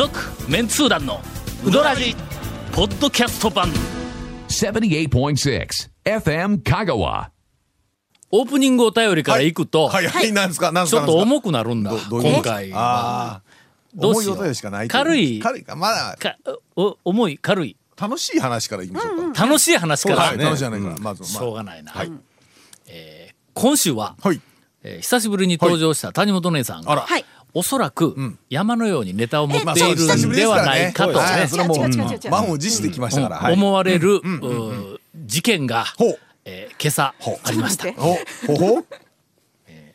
続メンツー団のウドラジポッドキャスト版。78.6 FM Kagawa. オープニングお便りからいくと、はいはい、なんですか、なんですか。ちょっと重くなるんだ今回は。ああ。どうしよう？しかない軽い。軽いか、まだかお重い軽い。楽しい話からいきましょうか。楽しい話から。はい、楽しい話から、まず、しまょうがないな、はい。えー今週は、あ。はい。えー久しぶりに登場した谷本姉さんが、あら。はい。おそらく、山のようにネタを持っているんではないかと、ね。満を持してきましたから。はい。思われる、事件が。えー今朝ありました。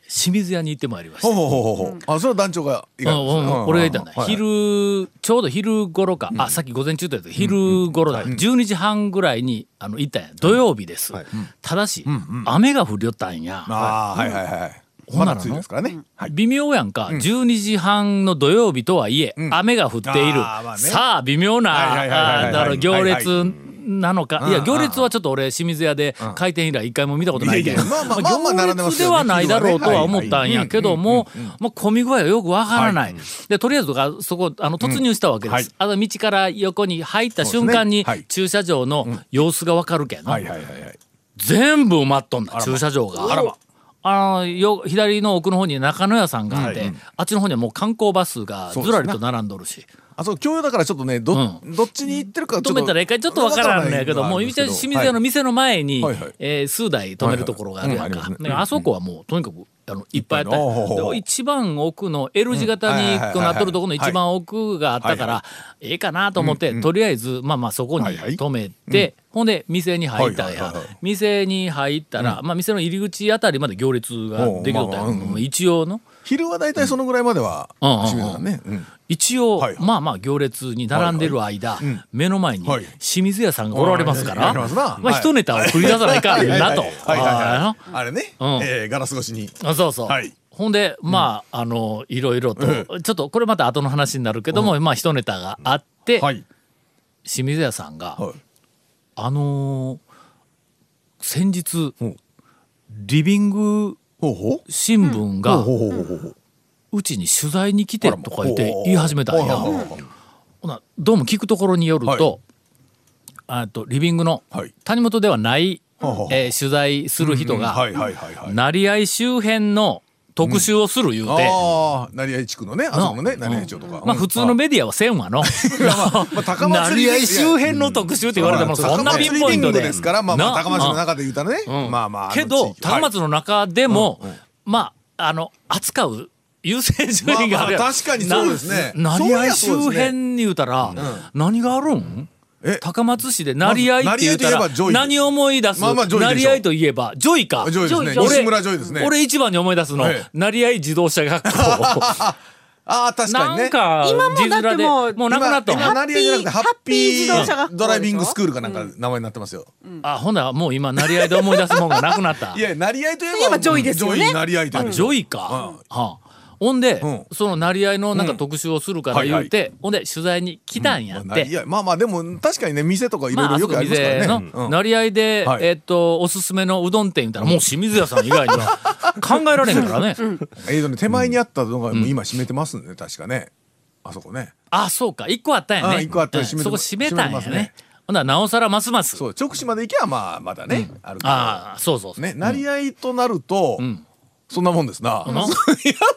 清水屋に行ってまいりました。ほう。ほう。ほう。ほう。ほう。あ、それは団長が俺が言ったんだ、はい。昼ちょうど昼頃か、あさっき午前中と言った。けど昼頃だ、12時半ぐらいにあの行ったんや。土曜日です、ただし、雨が降りよったんや、ああ、はいはいはい。ほんな梅雨ですからね。はい。微妙やんか、12時半の土曜日とはいえ、雨が降っている、さあ微妙な行列なのか、いやうん。行列はちょっと俺清水屋で開店以来一回も見たことないけど、まあまあ行列ではないだろうとは思ったんやけども、まあ、混み具合はよくわからない、でとりあえずがそこあの突入したわけです、はいあの道から横に入った瞬間に駐車場の様子がわかるけん。全部埋まっとんだ駐車場が。あのよ左の奥の方に中野屋さんがあって、あっちの方にはもう観光バスがずらりと並んどるし、あ、そう、共用だからちょっとね、ど、うどっちに行ってるかちょっと。止めたら一回ちょっとわからんのやけども清水屋の店の前に、はいはいえー数台止めるところがあるやんか、はいはいあそこはもうとにかくあのいっぱいあった。一番奥の L 字型になっとるところの一番奥があったから、ええかなと思って、とりあえずまあまあそこに止めて、ほんで店に入ったんや、店に入ったら、まあ店の入り口あたりまで行列ができとったん。一応の昼は大体そのぐらいまでは、清水さんね。うん。一応、はいはい。まあまあ行列に並んでる間、目の前にはい。清水屋さんがおられますから、はい。はい。はい。いまあ一ネタを繰り出さないかんなと。はい。はい。はい。ああれね、うんえーガラス越しに。ーそうそう。はい。ほんでまあ、あのい。ろい。ろと、ちょっとこれまた後の話になるけども、まあ一ネタがあって、はい。清水屋さんが、はい。あのー先日、うんリビング。新聞が、ほうちに取材に来てとか言って言い始めたんや。ほなどうも聞くところによると,、あとリビングのはい。谷本ではない、えー取材する人が。成合周辺の特集をする言うて、ああ、成合地区のね、あ。そこのね、成合町とか。まあ普通のメディアはせんわの。まあ高松成合周辺の特集って言われてもそんなピンポイントで。ですから、まあまあな。高松の中で言うたらね、まあまあ。けど高松の中でも、まああの扱う優先順位があるまあまあ確かにそうですね。な成合周辺に言うたら、何があるん？え高松市で成合って言ったらまず成合といえばジョイ何を思い出す、成合といえばジョイか。俺西村ジョイですね。俺一番に思い出すの、ええ。成合自動車学校。ああ、確かにね。なんか今もだってもうもうなくなった。ハッピーハッピー自動車学校ドライビングスクールかなんか名前になってますよ。あほんならもう今成合で思い出すもんがなくなった。いや、成合といえば、ジョイですよね。ジョイ成合というあジョイか、はあほんで、うん。その成合のなんか特集をするから言うて、ほんで取材に来たんやって、いや、まあまあ、でも、確かにね、店とかいろいろよくありますから店のね。うん。成合で、はい。えっとおすすめのうどん店言ったらもう清水屋さん以外には 考えられへんからね、えーとね、手前にあったのが、もう今閉めてますんで、確かね。あそこね。あそうか。一個あったんやね。あ一個あったうん。閉めてそこ閉めたんやね。ほんならなおさらますます。そう、直視まで行けば、まあ、まだね、あるけど。ああそうそうそう、ね、成合となると、そんなもんですな。な いや、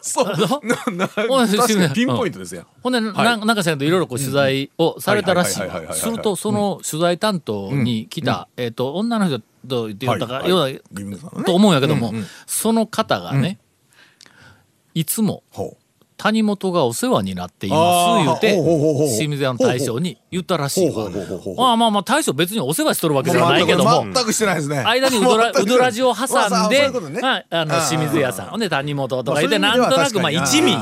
そう。ななおい確かにピンポイントですよ。ほんで、ななんかせんといろいろこう取材をされたらしい。するとその取材担当に来た、えっ、と女の人と言って言ったか、ようなリビングさんのね。と思うんやけども、その方がね、いつもほ谷本がお世話になっています言うて清水屋の大将に言ったらしいまあまあまあ大将別にお世話しとるわう。けではないけども。全くしてないですね。間にうどらうどらじを挟んでああの清水屋さん。で谷本とか言ってまあなんとなくまあ一味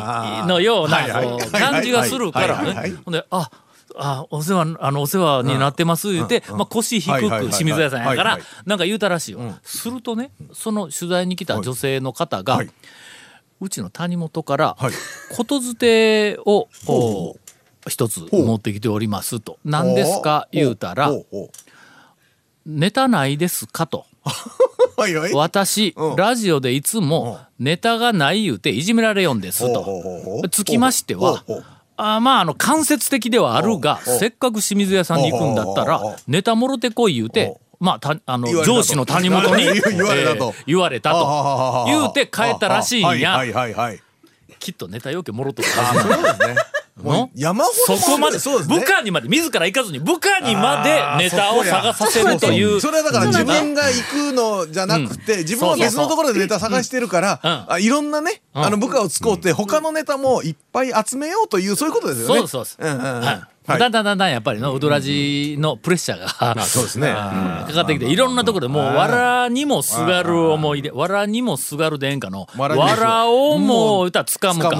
のような感じがするからね。ほんでああお世話あのお世話になってます言って、まあ、腰低く清水屋さんやからなんか言うたらしいよ、するとねその取材に来た女性の方が、はいうちの谷本からはい。ことづてを一つ持ってきておりますと。何ですか？言うたらネタないですか？と。私うん。ラジオでいつもネタがない言うていじめられよんですと。つきましてはあまああの間接的ではあるがせっかく清水屋さんに行くんだったらネタもろてこい言うてまあたあの上司の谷本に 言われたと。えー言われたと。言うて帰ったらしいんや。はいはいはいはいきっとネタ要件もろとるあはずそうですね。もうの山ほどそこまでそうですね。部下にまで自ら行かずに部下にまでネタを探させるという。それはだから自分が行くのじゃなくて、自分は別のところでネタ探してるから、うん。あいろんなね、うん。あの部下を使うて他のネタもいっぱい集めようというそういうことですよね。そうですそうです、んうんうん。はいはいだんだんだんだんやっぱりのウドラジのプレッシャーが、そうですね。あーかかってきていろんなところでもうわらにもすがる思い出わらにもすがるでえんかのわわらをもう歌つかむか。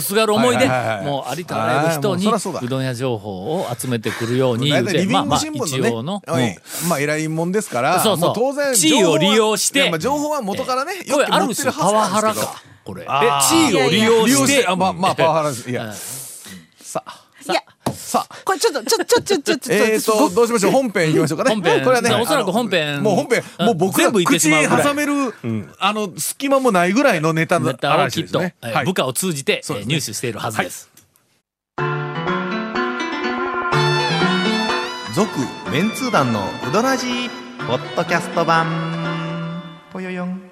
すがる思いではいはいはいもうありとあらゆる人にうどん屋情報を集めてくるようにまあまあ一応の、はい。まあ偉いもんですから、そうそう。当然地位を利用して。情報はいやまあ情報は元からね、これある持って種パワハラはずなんですけど。かこれ。えあー。地位を利用ししててあまあまあパワハラです。いや。うんさあいやさあ。これちょっとちょちょちょちょちょえーとどうしましょう？本編いきましょうかね。本編。これはねおそらく本編。もう本編うんもう僕ら口まうぐらい挟めるあの隙間もないぐらいのネタのネタをきっと、部下を通じて、入手しているはずです。続メンツー団のウドラジーポッドキャスト版。ぽよよん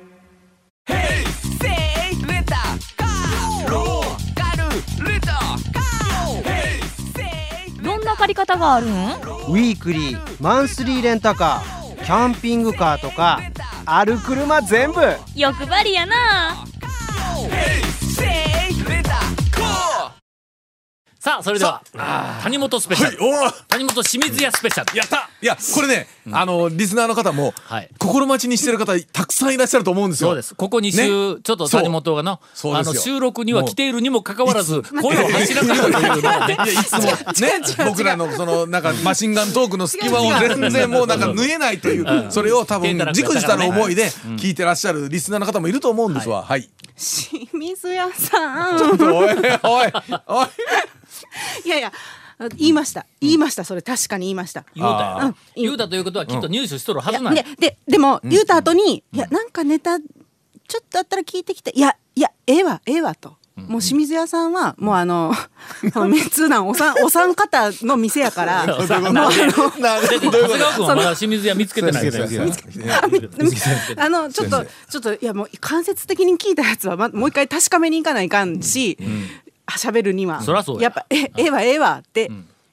り方があるん？ウィークリーマンスリーレンタカーキャンピングカーとかある車全部。欲張りやなさあそれでは谷本スペシャル、おー。谷本清水屋スペシャル。やった。いやこれねあのリスナーの方もはい。心待ちにしてる方たくさんいらっしゃると思うんですよ。そうです。ここ2週、ね。ちょっと谷本がのあの収録には来ているにもかかわらず声を発しなかったというのがねいやいつも。ね。僕らのそのなんかマシンガントークの隙間を 全然もうなんか縫えないというそれを多分じくじたる思いで聞いてらっしゃるリスナーの方もいると思うんですわ。はい。清水屋さん。おいおいおいいやいや言いました。言いました。それ確かに言いました。言うたよ。うん。言うたということはきっと入手しとるはいずやなんや。でででも言うた後に、いやなんかネタちょっとあったら聞いてきていやいやええわええわと。もう清水屋さんはもうあの メンツー団おさんお三方の店やから。もうあの 清水屋見つけてないあのちょっとちょっといやもう間接的に聞いたやつは、ま、もう一回確かめに行かないかんし喋、るには。そらそうや。やっぱえええわええわって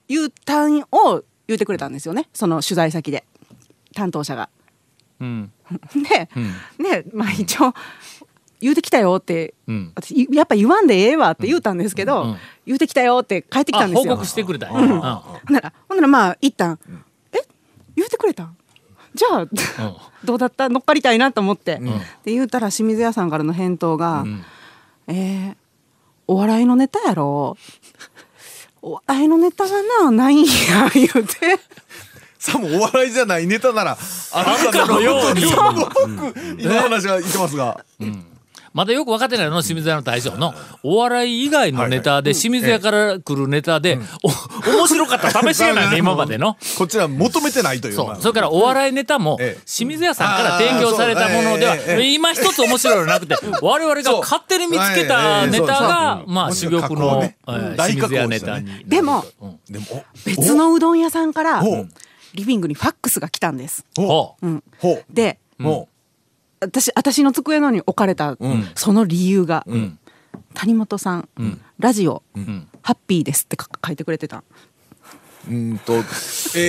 いう単を言ってくれたんですよね。その取材先で。担当者が。うん。で、ねまあ一応言うてきたよって、うん。私やっぱ言わんでええわって言うたんですけど、うん。言うてきたよって帰ってきたんですよ。告してくれたうん。ほんならほんならまあ一旦、え言うてくれたん？じゃあ、どうだった？乗っかりたいなと思って、で言うたら清水屋さんからの返答が「ん。えーお笑いのネタやろ。お笑いのネタがなないんや」言うて。さもお笑いじゃないネタならああるかのように。僕今話が言ってますがまだよく分かってないの清水屋の大将の。お笑い以外のネタで清水屋から来るネタで、お面白かった試しがないね 今までの。こちら求めてないというそう。それからお笑いネタもええ。清水屋さんから提供されたものでは今一つ面白いのなくて我々が勝手に見つけたネタがまあ珠玉の清水屋ネタに。でも別のうどん屋さんからリビングにファックスが来たんです。でも私私の机の上に置かれた、その理由が、ん。谷本さん、ラジオ、ん。ハッピーですってか書いてくれてた。うんとえ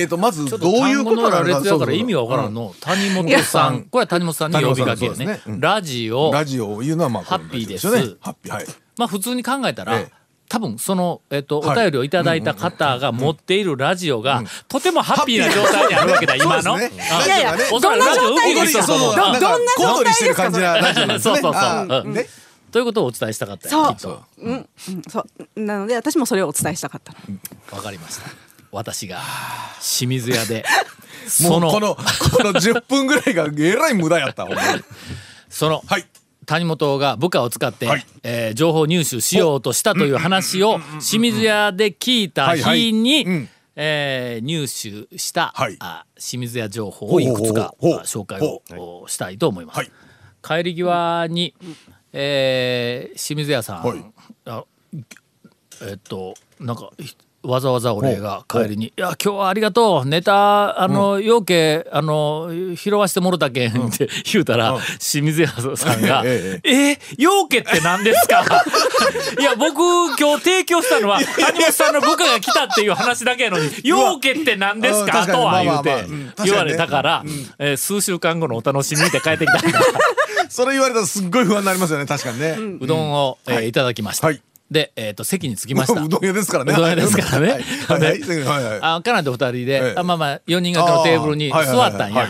ーとまずどういうことなのか列だから意味がわからんの。谷本さん。これは谷本さんに呼びかけやね。ラジオ。ラジオを言うのはまあハッピーですハッピーはい。まあ普通に考えたら、ええ多分その、えっと、はい。お便りをいただいた方が持っているラジオが、とてもハッピーな状態にあるわけだ、今の。いやいやおそらくラジオウキウキしとると思う。なんか？どんな小躍りしてる感じなラジオなんですね。そうそうそう。ということをお伝えしたかったそう。よきっと。うん、うん、そう。なので私もそれをお伝えしたかった。の。わかりました。私が清水屋で、もそうの、このこの10分ぐらいがえらい無駄やった その、はい谷本が部下を使って、はい。えー情報入手しようとしたという話を清水屋で聞いた日にえー入手した、はい。あ清水屋情報をいくつか紹介をおしたいと思います。はい。帰り際に、えー清水屋さん、はい。あえっとなんかひわざわざ俺が帰りに「いや今日はありがとう。ネタあの養鶏あの拾わしてもろたけん」って言うたら清水屋さんが「ええ養鶏って何ですか? 」いや僕今日提供したのは谷本さんの部下が来たっていう話だけやのに「養鶏って何ですか?」とは言うまあまあ。まあて言われたからえー数週間後のお楽しみって帰ってきた。んだそれ言われたらすっごい不安になりますよね確かにね、うどんをえーいただきました。はいでえっと席に着きました。うどん屋ですからね。うどん屋ですからね。はい。はい。カナと二人で、ええ。あまあまあ4人掛けのテーブルに座ったんや。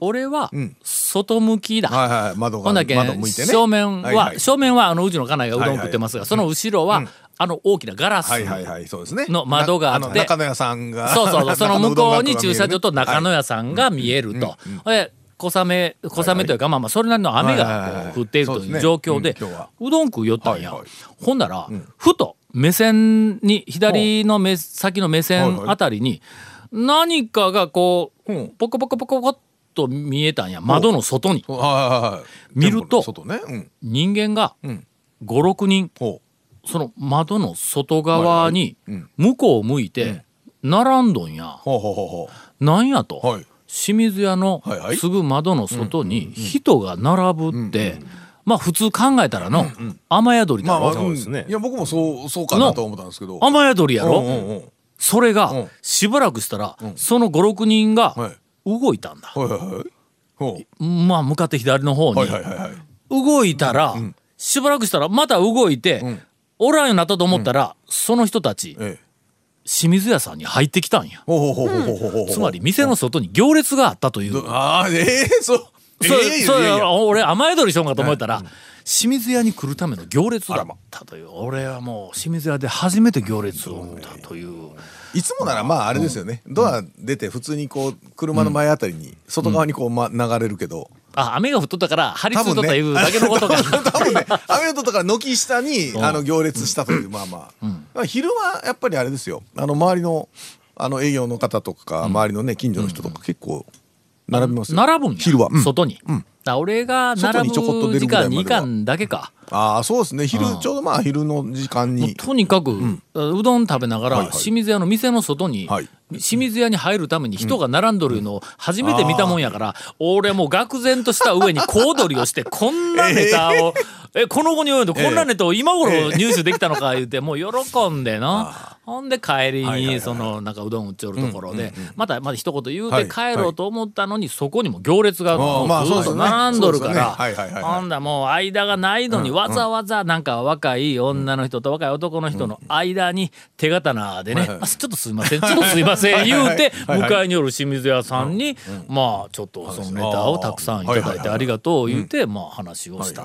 俺はん。外向きだ、はいはい窓がほんだけ窓向いてね。正面は、正面はあのうちの家内がうどん食ってますが、その後ろは、あの大きなガラス、はいはいはい。そうですね。の窓があって。中野屋さんが。そうそうそう。その向こうに駐車場と中野屋屋さんが見えると。で小雨小雨というか、まあまあそれなりの雨が降っているという状況でうどん食うよったんや、ほんなら、ふと目線に左の目先の目線あたりに何かがこう、うん。ポコポコポコポコっと見えたんや。窓の外に。見ると人間がうん。56人ほその窓の外側に向こうを向いて並んどんや。なんやと、清水屋のすぐ窓の外に人が並ぶって、まあ普通考えたらの、雨宿りだろ、まあまあ、うん。いや僕もそうそうかなと思ったんですけど。雨宿りやろ、それが、うん。しばらくしたら、その56人がはい。動いたんだ、まあ向かって左の方に、動いたら、しばらくしたらまた動いて、ん。おらんようになったと思ったら、その人たちええ清水屋さんに入ってきたんや。つまり店の外に行列があったという。どああええそう。そうええそう俺雨宿りしようかと思ったら、清水屋に来るための行列だったという。俺はもう清水屋で初めて行列を見たという。いつもならまああれですよね、ドア出て普通にこう車の前あたりに外側にこう、ま、流れるけど。あ雨が降っとったから張り付いとったいうだけのことが、多分ね。雨のとから軒下にあの行列したという。まあまあ、まあ昼はやっぱりあれですよ。あの周りのあの営業の方とか、周りのね近所の人とか結構並びますよ、並ぶんや昼は、うん。外に、だから俺が並ぶ時間にいかんだけか。ああそうですね。昼ちょうどまあ昼の時間に。とにかく、うどん食べながら、はいはい。清水屋の店の外に、はい。清水屋に入るために人が並んどるのを初めて見たもんやから、俺もう愕然とした上に小躍りをして こんなネタを、えこの後に及んでこんなネタを今頃入手できたのか言うてもう喜んでな。ほんで帰りにそのなんかうどん売っちょるところでまたまた一言言うて帰ろうと思ったのにそこにも行列がもうまあずっと並んどるからはいはいはいはい。ほんだもう間がないのにわざわざなんか若い女の人と若い男の人の間に手刀でね「あちょっとすいませんちょっとすいません」言うて迎えによる清水屋さんにまあちょっとそのネタをたくさんいただいてありがとう言うてまあ話をした。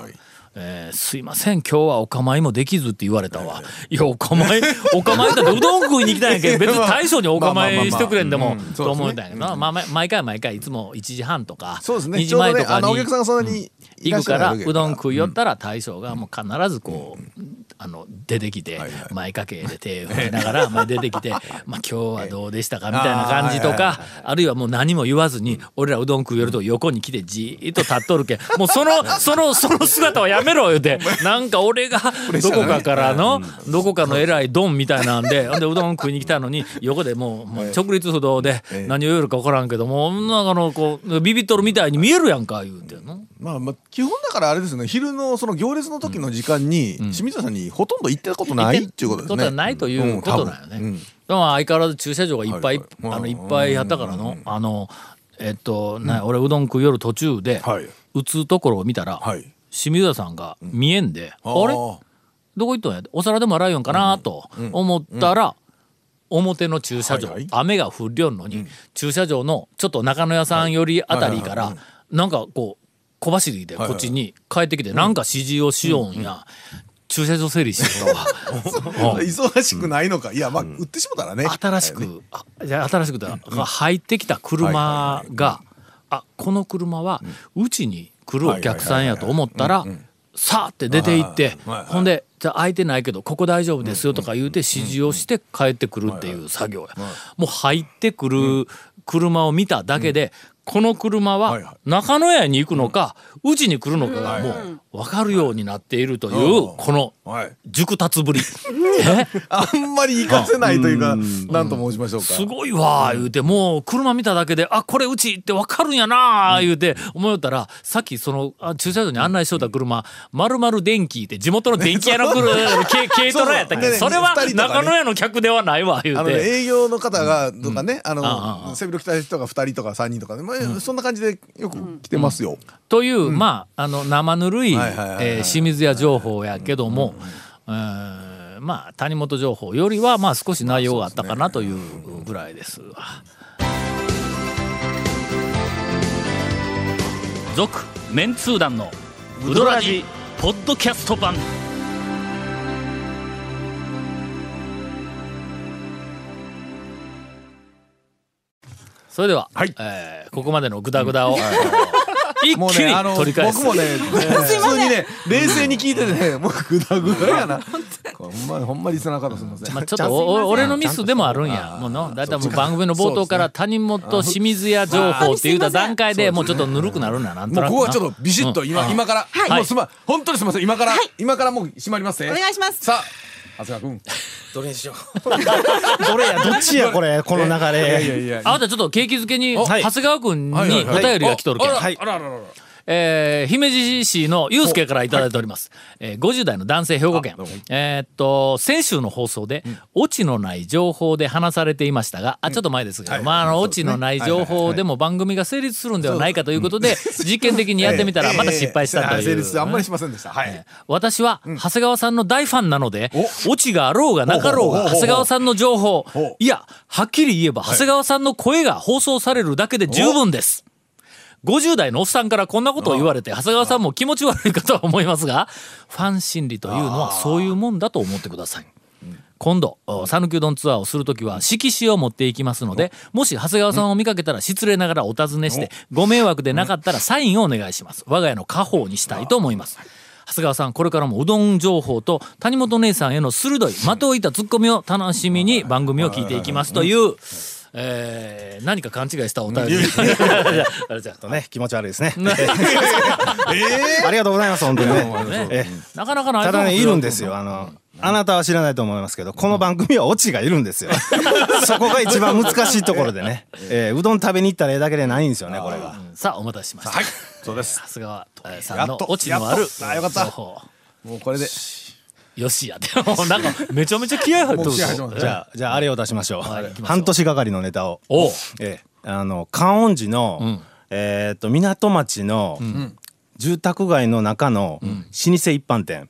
えーすいません今日はお構いもできずって言われたわ、いやお構い お構いだってうどん食いに行きたいんやけど別に大将にお構いしてくれんでもと思うんだけどな、まあ、ま毎回毎回いつも1時半とかそうですね。2時前とかにのお客さんがそんなにいらっしゃ行くからうどん食いよったら大将がもう必ずこう、あの出てきて前掛けで手を振りながら 前出てきて「まあ今日はどうでしたか?」みたいな感じとかあるいはもう何も言わずに俺らうどん食うよると横に来てじーっと立っとるけんもうその そのその姿はやめろ言うて。なんか俺がどこかからのどこかの偉いドンみたいなんで でうどん食いに来たのに横でもうもう直立不動でええ。何を言うか分からんけどもなんかあのこうビビっとるみたいに見えるやんか言うてんの？まあまあ基本だからあれですよね。昼のその行列の時の時間に清水さんにほとんど行ったことないっていうことですね。はないということだよね。うん。でも相変わらず駐車場がいっぱい、はいはい。あのいっぱいあったからの、あのえっと、な俺うどん食う夜途中で、はい。打つところを見たら、はい。清水屋さんが見えんで、あれ？ーどこ行ったんや？お皿でも洗うよんかなと思ったら、表の駐車場、はいはい。雨が降りょんのに、駐車場のちょっと中野屋さんよりあたりから、なんかこう小走りでこっちに帰ってきて、なんか指示をしようんや、駐車場整理しよ。う。ん。忙しくないのか。いやまあ売ってしもたらね。新しく、あじゃあ新しくだ、入ってきた車が、あこの車はうちに来るお客さんやと思ったらさあって出て行ってほんでじゃあ空いてないけどここ大丈夫ですよとか言うて指示をして帰ってくるっていう作業や。もう入ってくる車を見ただけでこの車は中野屋に行くのかうちに来るのかがもう分かるようになっているというこのはい。熟達ぶり。え？あんまり活かせないというかなんと申しましょうか。すごいわ言うて。もう車見ただけであこれうちって分かるんやな言うて思ったらさっきそのあ駐車場に案内しとった車まるまる電気って地元の電気屋の車 軽 軽トラやったっけ？そうそれは中野屋の客ではないわ言うて。営業の方がとかね、あの背広着た人が2人とか3人とかそんな感じでよく来てますよ。という、まああの生ぬるい清水屋情報やけども、えーまあ谷本情報よりはまあ少し内容があったかなというぐらいですわ。続メンツー団のウドラジポッドキャスト版。それでは、はい。えーここまでのグダグダを、一気に。もうね、あの取り返す。僕もね、普通にね、冷静に聞いててね、もうグダグダやな。ほんま、ほんまリスナー方すみません。まあ、ちょっとおお俺のミスでもあるんや。もうのだいたいもう番組の冒頭から谷本清水屋情報って言った段階でもうちょっとぬるくなるんだなんとなくな。もうここはちょっとビシッと今、今から、はい。もうすまん、本当にすみません、今から、今からもう閉まりますね。お願いします。さあ、長谷川君。どれにしよう どれやどっちやこれこの流いやいれやいや。あなたちょっと景気づけに長はい谷川君におはいはいはい便りが来とるけん。あらあらあらあら。えー姫路市のゆうすけからいただいております。えー50代の男性兵庫県。えーっと、先週の放送で、オチのない情報で話されていましたが、あ、ちょっと前ですけど、はい。まあ、あの、そうですね。オチのない情報でも番組が成立するんではないかということで、実験的にやってみたら、また失敗したという。成立あんまりしませんでした。はい。私は長谷川さんの大ファンなので、オチがあろうがなかろうが長谷川さんの情報。いやはっきり言えば長谷川さんの声が放送されるだけで十分です50代のおっさんからこんなことを言われて長谷川さんも気持ち悪いかとは思いますがファン心理というのはそういうもんだと思ってください。今度讃岐うどんツアーをするときは色紙を持っていきますのでもし長谷川さんを見かけたら失礼ながらお尋ねしてご迷惑でなかったらサインをお願いします。我が家の家宝にしたいと思います。長谷川さんこれからもうどん情報と谷本姉さんへの鋭い的を射たツッコミを楽しみに番組を聞いていきますという、えー何か勘違いしたお便り。あれじゃとね気持ち悪いですね。ありがとうございます本当にね。なかなかないただねいるんですよ。あのあなたは知らないと思いますけどこの番組はオチがいるんですよ。そこが一番難しいところでね。えーうどん食べに行ったらええだけでないんですよねこれが。さあお待たせしました、はい。そうです。長谷川えーさんのオチのあるあよかった。もうこれで。よしやでもなんかめちゃめちゃ気合入ってるじゃあじゃああれを出しましょう。はい半年がかりのネタを。おう。ええ。あの観音寺の、ん。えーっと港町の住宅街の中の老舗一般店、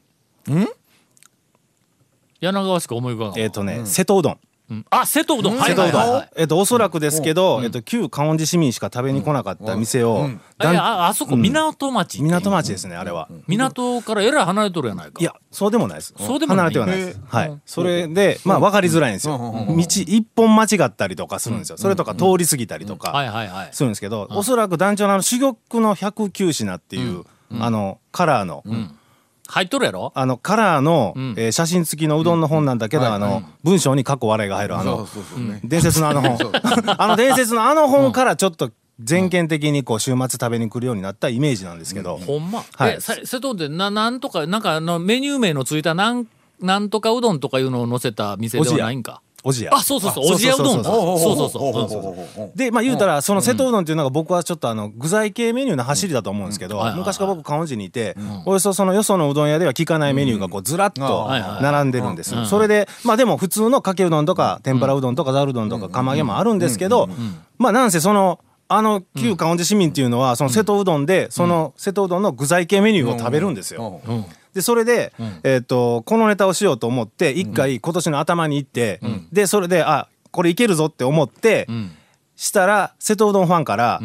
柳川しか？思い浮かばんえーっとね、瀬戸うどんうん。あ瀬戸うどん、はい瀬戸うどん、えっとおそらくですけど、えっと旧観音寺市民しか食べに来なかった店を、あああそこ港町港町ですねあれは、港からえらい離れとるやないか。いやそうでもないです。そうでもない。離れてはないです。はい。それでまあ分かりづらいんですよ。道一本間違ったりとかするんですよ。それとか通り過ぎたりとはいかするんですけどおそらく団長のあの珠玉の109品っていうあのカラーの入っとるやろ？あのカラーのん。えー写真付きのうどんの本なんだけどあの文章に過去笑いが入るあそうのそうそうね。伝説のあの本。あの伝説のあの本からちょっと全県的にこう週末食べに来るようになったイメージなんですけど、ほんま、はい。瀬戸でななんとかなんかあのメニュー名のついたなんなんとかうどんとかいうのを載せた店ではないんか？おじや。あそうそうそう。おじやうどん。だそうそうそう。うんでまあ言うたらその瀬戸うどんっていうのが僕はちょっとあの具材系メニューの走りだと思うんですけど昔から僕観音寺にいておよそそのよそのうどん屋では聞かないメニューがこうずらっと並んでるんですそれでまあでも普通のかけうどんとか天ぷらうどんとかざるうどんとか釜揚げもあるんですけどまあなんせそのあの旧観音寺市民っていうのはその瀬戸うどんでその瀬戸うどんの具材系メニューを食べるんですよ。でそれで、えー、とこのネタをしようと思って一回今年の頭に行って、でそれであこれいけるぞって思って、したら瀬戸うどんファンから、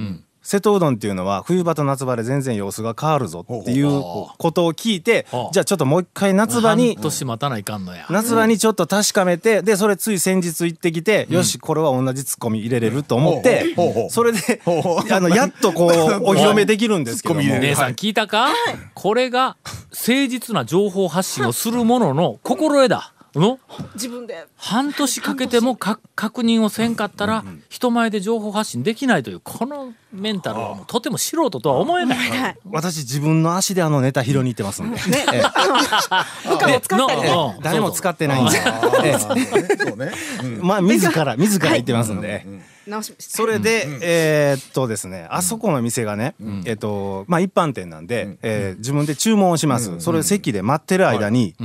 瀬戸うどんっていうのは冬場と夏場で全然様子が変わるぞっていうことを聞いてじゃあちょっともう一回夏場に半年待たないかんのや。夏場にちょっと確かめてでそれつい先日行ってきて、よしこれは同じツッコミ入れれると思って、それであのやっとこう お披露目できるんですけど姉さん聞いたか、これが誠実な情報発信をするものの心得だの？自分で。半年かけてもか確認をせんかったら人前で情報発信できないというこのメンタルはもうとても素人とは思えない。はい。私自分の足であのネタ拾いに行ってますんで、ええ。部下を使ったりねの誰も使ってないんで、ええ。そうね。まあ自ら 自ら言ってますんで。それで、えーっとですねあそこの店がね、えっとまあ一般店なんで、えー自分で注文をします、それ席で待ってる間に、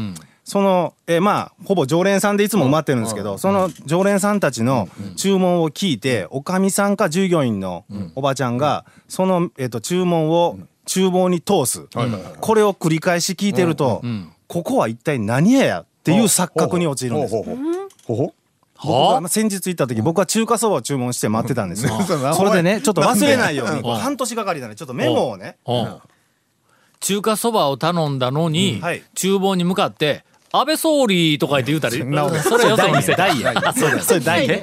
その、えーまあほぼ常連さんでいつも埋まってるんですけど、その常連さんたちの注文を聞いておかみさんか従業員のおばちゃんがその、えーっと注文を厨房に通す、これを繰り返し聞いてると、ここは一体何屋やっていう錯覚に陥るんです。僕が先日行った時僕は中華そばを注文して待ってたんですよ。うん。それでねちょっと忘れないようにうん。半年がかりなんでちょっとメモをね。うん。中華そばを頼んだのに、うん。はい。厨房に向かって安倍総理とか言って言うたり。それよその店。ダイヤそれそれダイヤ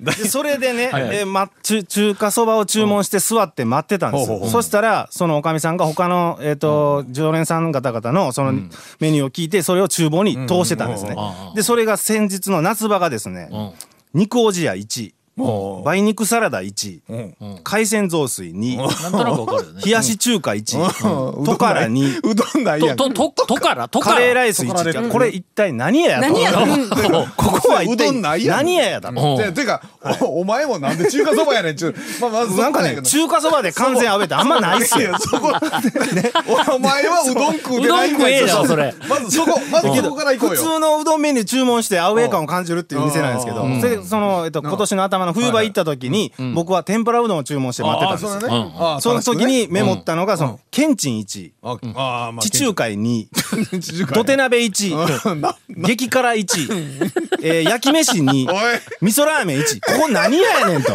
でそれでね、えーま、中中華そばを注文して座って待ってたんですよ。そしたらそのおかみさんが他の、えー、と常連さん方々のそのメニューを聞いてそれを厨房に通してたんですね。うん。でそれが先日の夏場がですねうん。肉おじや1梅肉サラダ1うん。海鮮雑炊2なんとなくわかるよね。冷やし中華1トカラ2うどんないやん。ととととからとからカレーライス1取られてるこれ一体何ややと。何やここは一うど体んないやん。何ややだと。うん。ててかおお前もなんで中華そばやねん。ちゅうなんかね中華そばで完全アウェーってあんまないっすよ。そこ。ね。お前はうどん食うてないん食えよそれ。まずそこまずそこから行こう普よ通のうどんメニュー注文してアウェー感を感じるっていう店なんですけど。その、えっと、今年の頭の冬場行った時に僕は天ぷらうどんを注文して待ってたんですその時にメモったのがそのケンチン1ああまあ地中海2 地中海。土手鍋1な激辛1、えー焼き飯2 おい。味噌ラーメン1ここ何ややねんと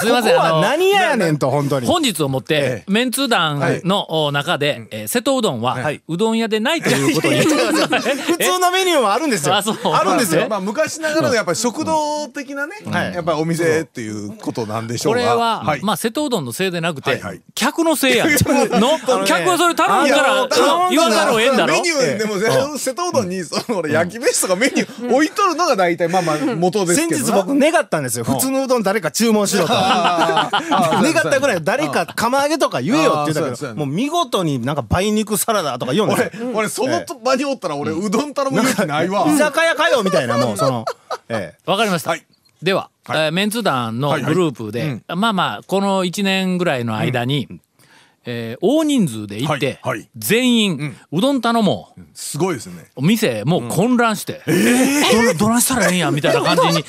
すいません。ここは何ややねんと本当に。本日をもって、メンツー団のお中で、えー瀬戸うどんは、はい。うどん屋でないということに。普通のメニューはあるんですよあるんですよまあ昔ながらのやっぱり食堂的なねはいやっぱりお店っていうことなんでしょうがこれは、はいまあ瀬戸うどんのせいでなくて、客のせいやんの客はそれ頼んだら言わざるを得んだろメニューでも瀬戸うどんにその俺焼き飯とかメニュー置いとるのが大体まあまあ元ですけどな先日僕願ったんですよ普通のうどん誰か注文しろと願ったぐらい誰か釜揚げとか言えよって言ったけどもう見事になんか梅肉サラダとか言うんですよ俺俺その場におったら俺うどん頼む勇気ないわ。居酒屋かよみたいなもうそのええ。わかりました、はい。では、えーメンツー団のグループで、まあまあこの1年ぐらいの間に、えー大人数で行って、全員、うどん頼もう。すごいですね。店もう混乱して、どどないしたらええんやみたいな感じに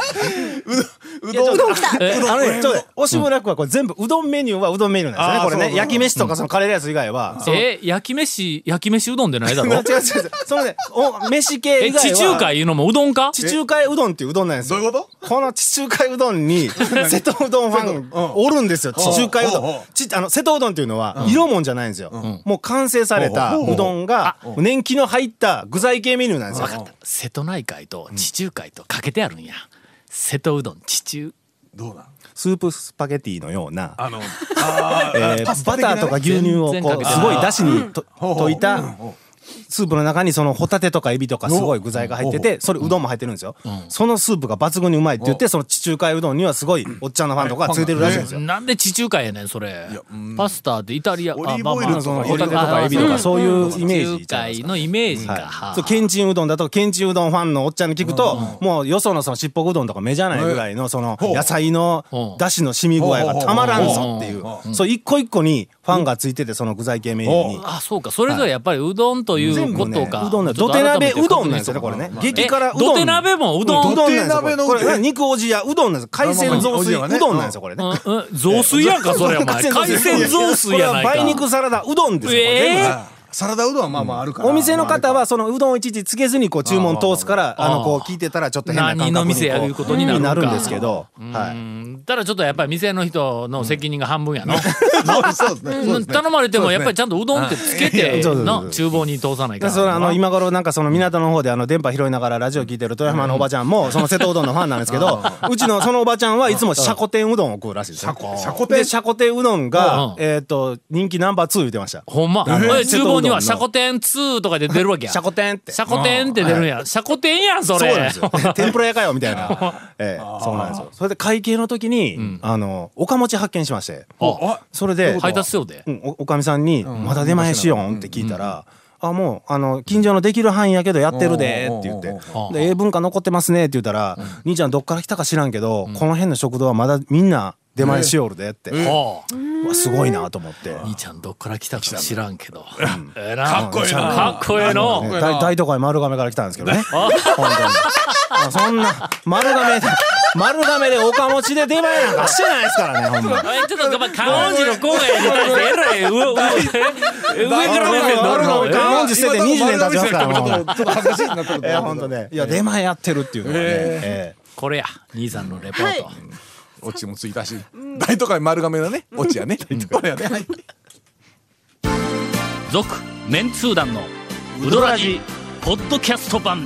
うどんうどん。えあのねちょっとね押村区はこれ全部うどんメニューはうどんメニューなんですよねこれね。焼き飯とかそのカレーライス以外は。えー焼き飯焼き飯うどんでないだ 違うろ違う違う。そのねお飯系え以外は。地中海いうのもうどんか？地中海うどんっていううどんなんですよ。どういうこと？この地中海うどんに 瀬戸うどんファンおるんですよ地中海うどん。ちあの瀬戸うどんっていうのは色もんじゃないんですよ。もう完成されたうどんが年季の入った具材系メニューなんですよ。瀬戸内海と地中海とかけてあるんや瀬戸うどん地中。どうなん？スープスパゲティのようなあのあ えーバターとか牛乳をこうすごいだしにと溶いたスープの中にそのホタテとかエビとかすごい具材が入っててそれうどんも入ってるんですよ。そのスープが抜群にうまいって言ってその地中海うどんにはすごいおっちゃんのファンとかがついてるらしいんですよ。なんで地中海やねんそれ。パスタってイタリアオリーブオイルとかホタテとかエビとか。そういうイメージ地中海のイメージか、はあそうけんちんうどんだとけんちんうどんファンのおっちゃんに聞くともうよそのそのしっぽくうどんとか目じゃないぐらいのその野菜のだしの染み具合がたまらんぞっていう。そう一個一個にファンがついててその具材系メニューに。あそうか。それぞれやっぱりうどんという全部ねことか、うどんなんちょっと土手鍋うどんなんですよねこれね。激辛うどん土手鍋もうどん、うどんなんですよこれ土手鍋のこれ肉おじやうどんなんです海鮮雑炊。うどんなんですよこれね。雑炊やんかそれお前。海鮮雑炊やないか。これは梅肉サラダうどんですよえサラダうどんはまあまああるから。お店の方はそのうどんをいちいちつけずにこう注文通すからあのこう聞いてたらちょっと変な感覚に何の店やいうことになるんか。るん。ですけどうはいんただちょっとやっぱり店の人の責任が半分やの、頼まれてもやっぱりちゃんとうどんってつけての厨房に通さないからあの今頃なんかその港の方であの電波拾いながらラジオ聞いてる富山のおばちゃんもその瀬戸うどんのファンなんですけど うちのそのおばちゃんはいつもシャコ天うどんを食うらしいですよ。シャコ天でシャコ天うどんうん。がえっと人気ナンバー2言ってました。ほんま、ええ厨房こにはシャコテン2とかで出るわけや。シャコテンってシャコテンって出るんや。シャコテンやん、それ。そうなんですよ。天ぷら屋かよみたいな。ええ、そうなんですよ。それで会計の時に、あの、おかもち発見しまして。それで、配達しようで？うんおおかみさんに「まだ出前しよん?」って聞いたら「あもうあの近所のできる範囲やけどやってるで」って言って。うん「でええ文化残ってますね」って言ったら「兄ちゃんどっから来たか知らんけどこの辺の食堂はまだみんな出前しよるで」って。すごいなと思って。兄ちゃんどっから来たか知らんけど。ええな。かっこいいな。かっこええの。ね大大都会丸亀から来たんですけどね。本当に。そんな丸亀で丸亀でおかもちで出前なんかしてないですからねほんま。ちょっと、ま、観音寺の郊外に対してえらい、上、上、上から目線取るの。え観音寺捨てて20年経ちますからもうちょっと恥ずかしいなってるえー、本当ね。いや、出前やってるっていうのはね。これや、兄さんのレポート。オチもついたし大都会丸亀のねオチやねこれやね続メンツー団のウドラジポッドキャスト版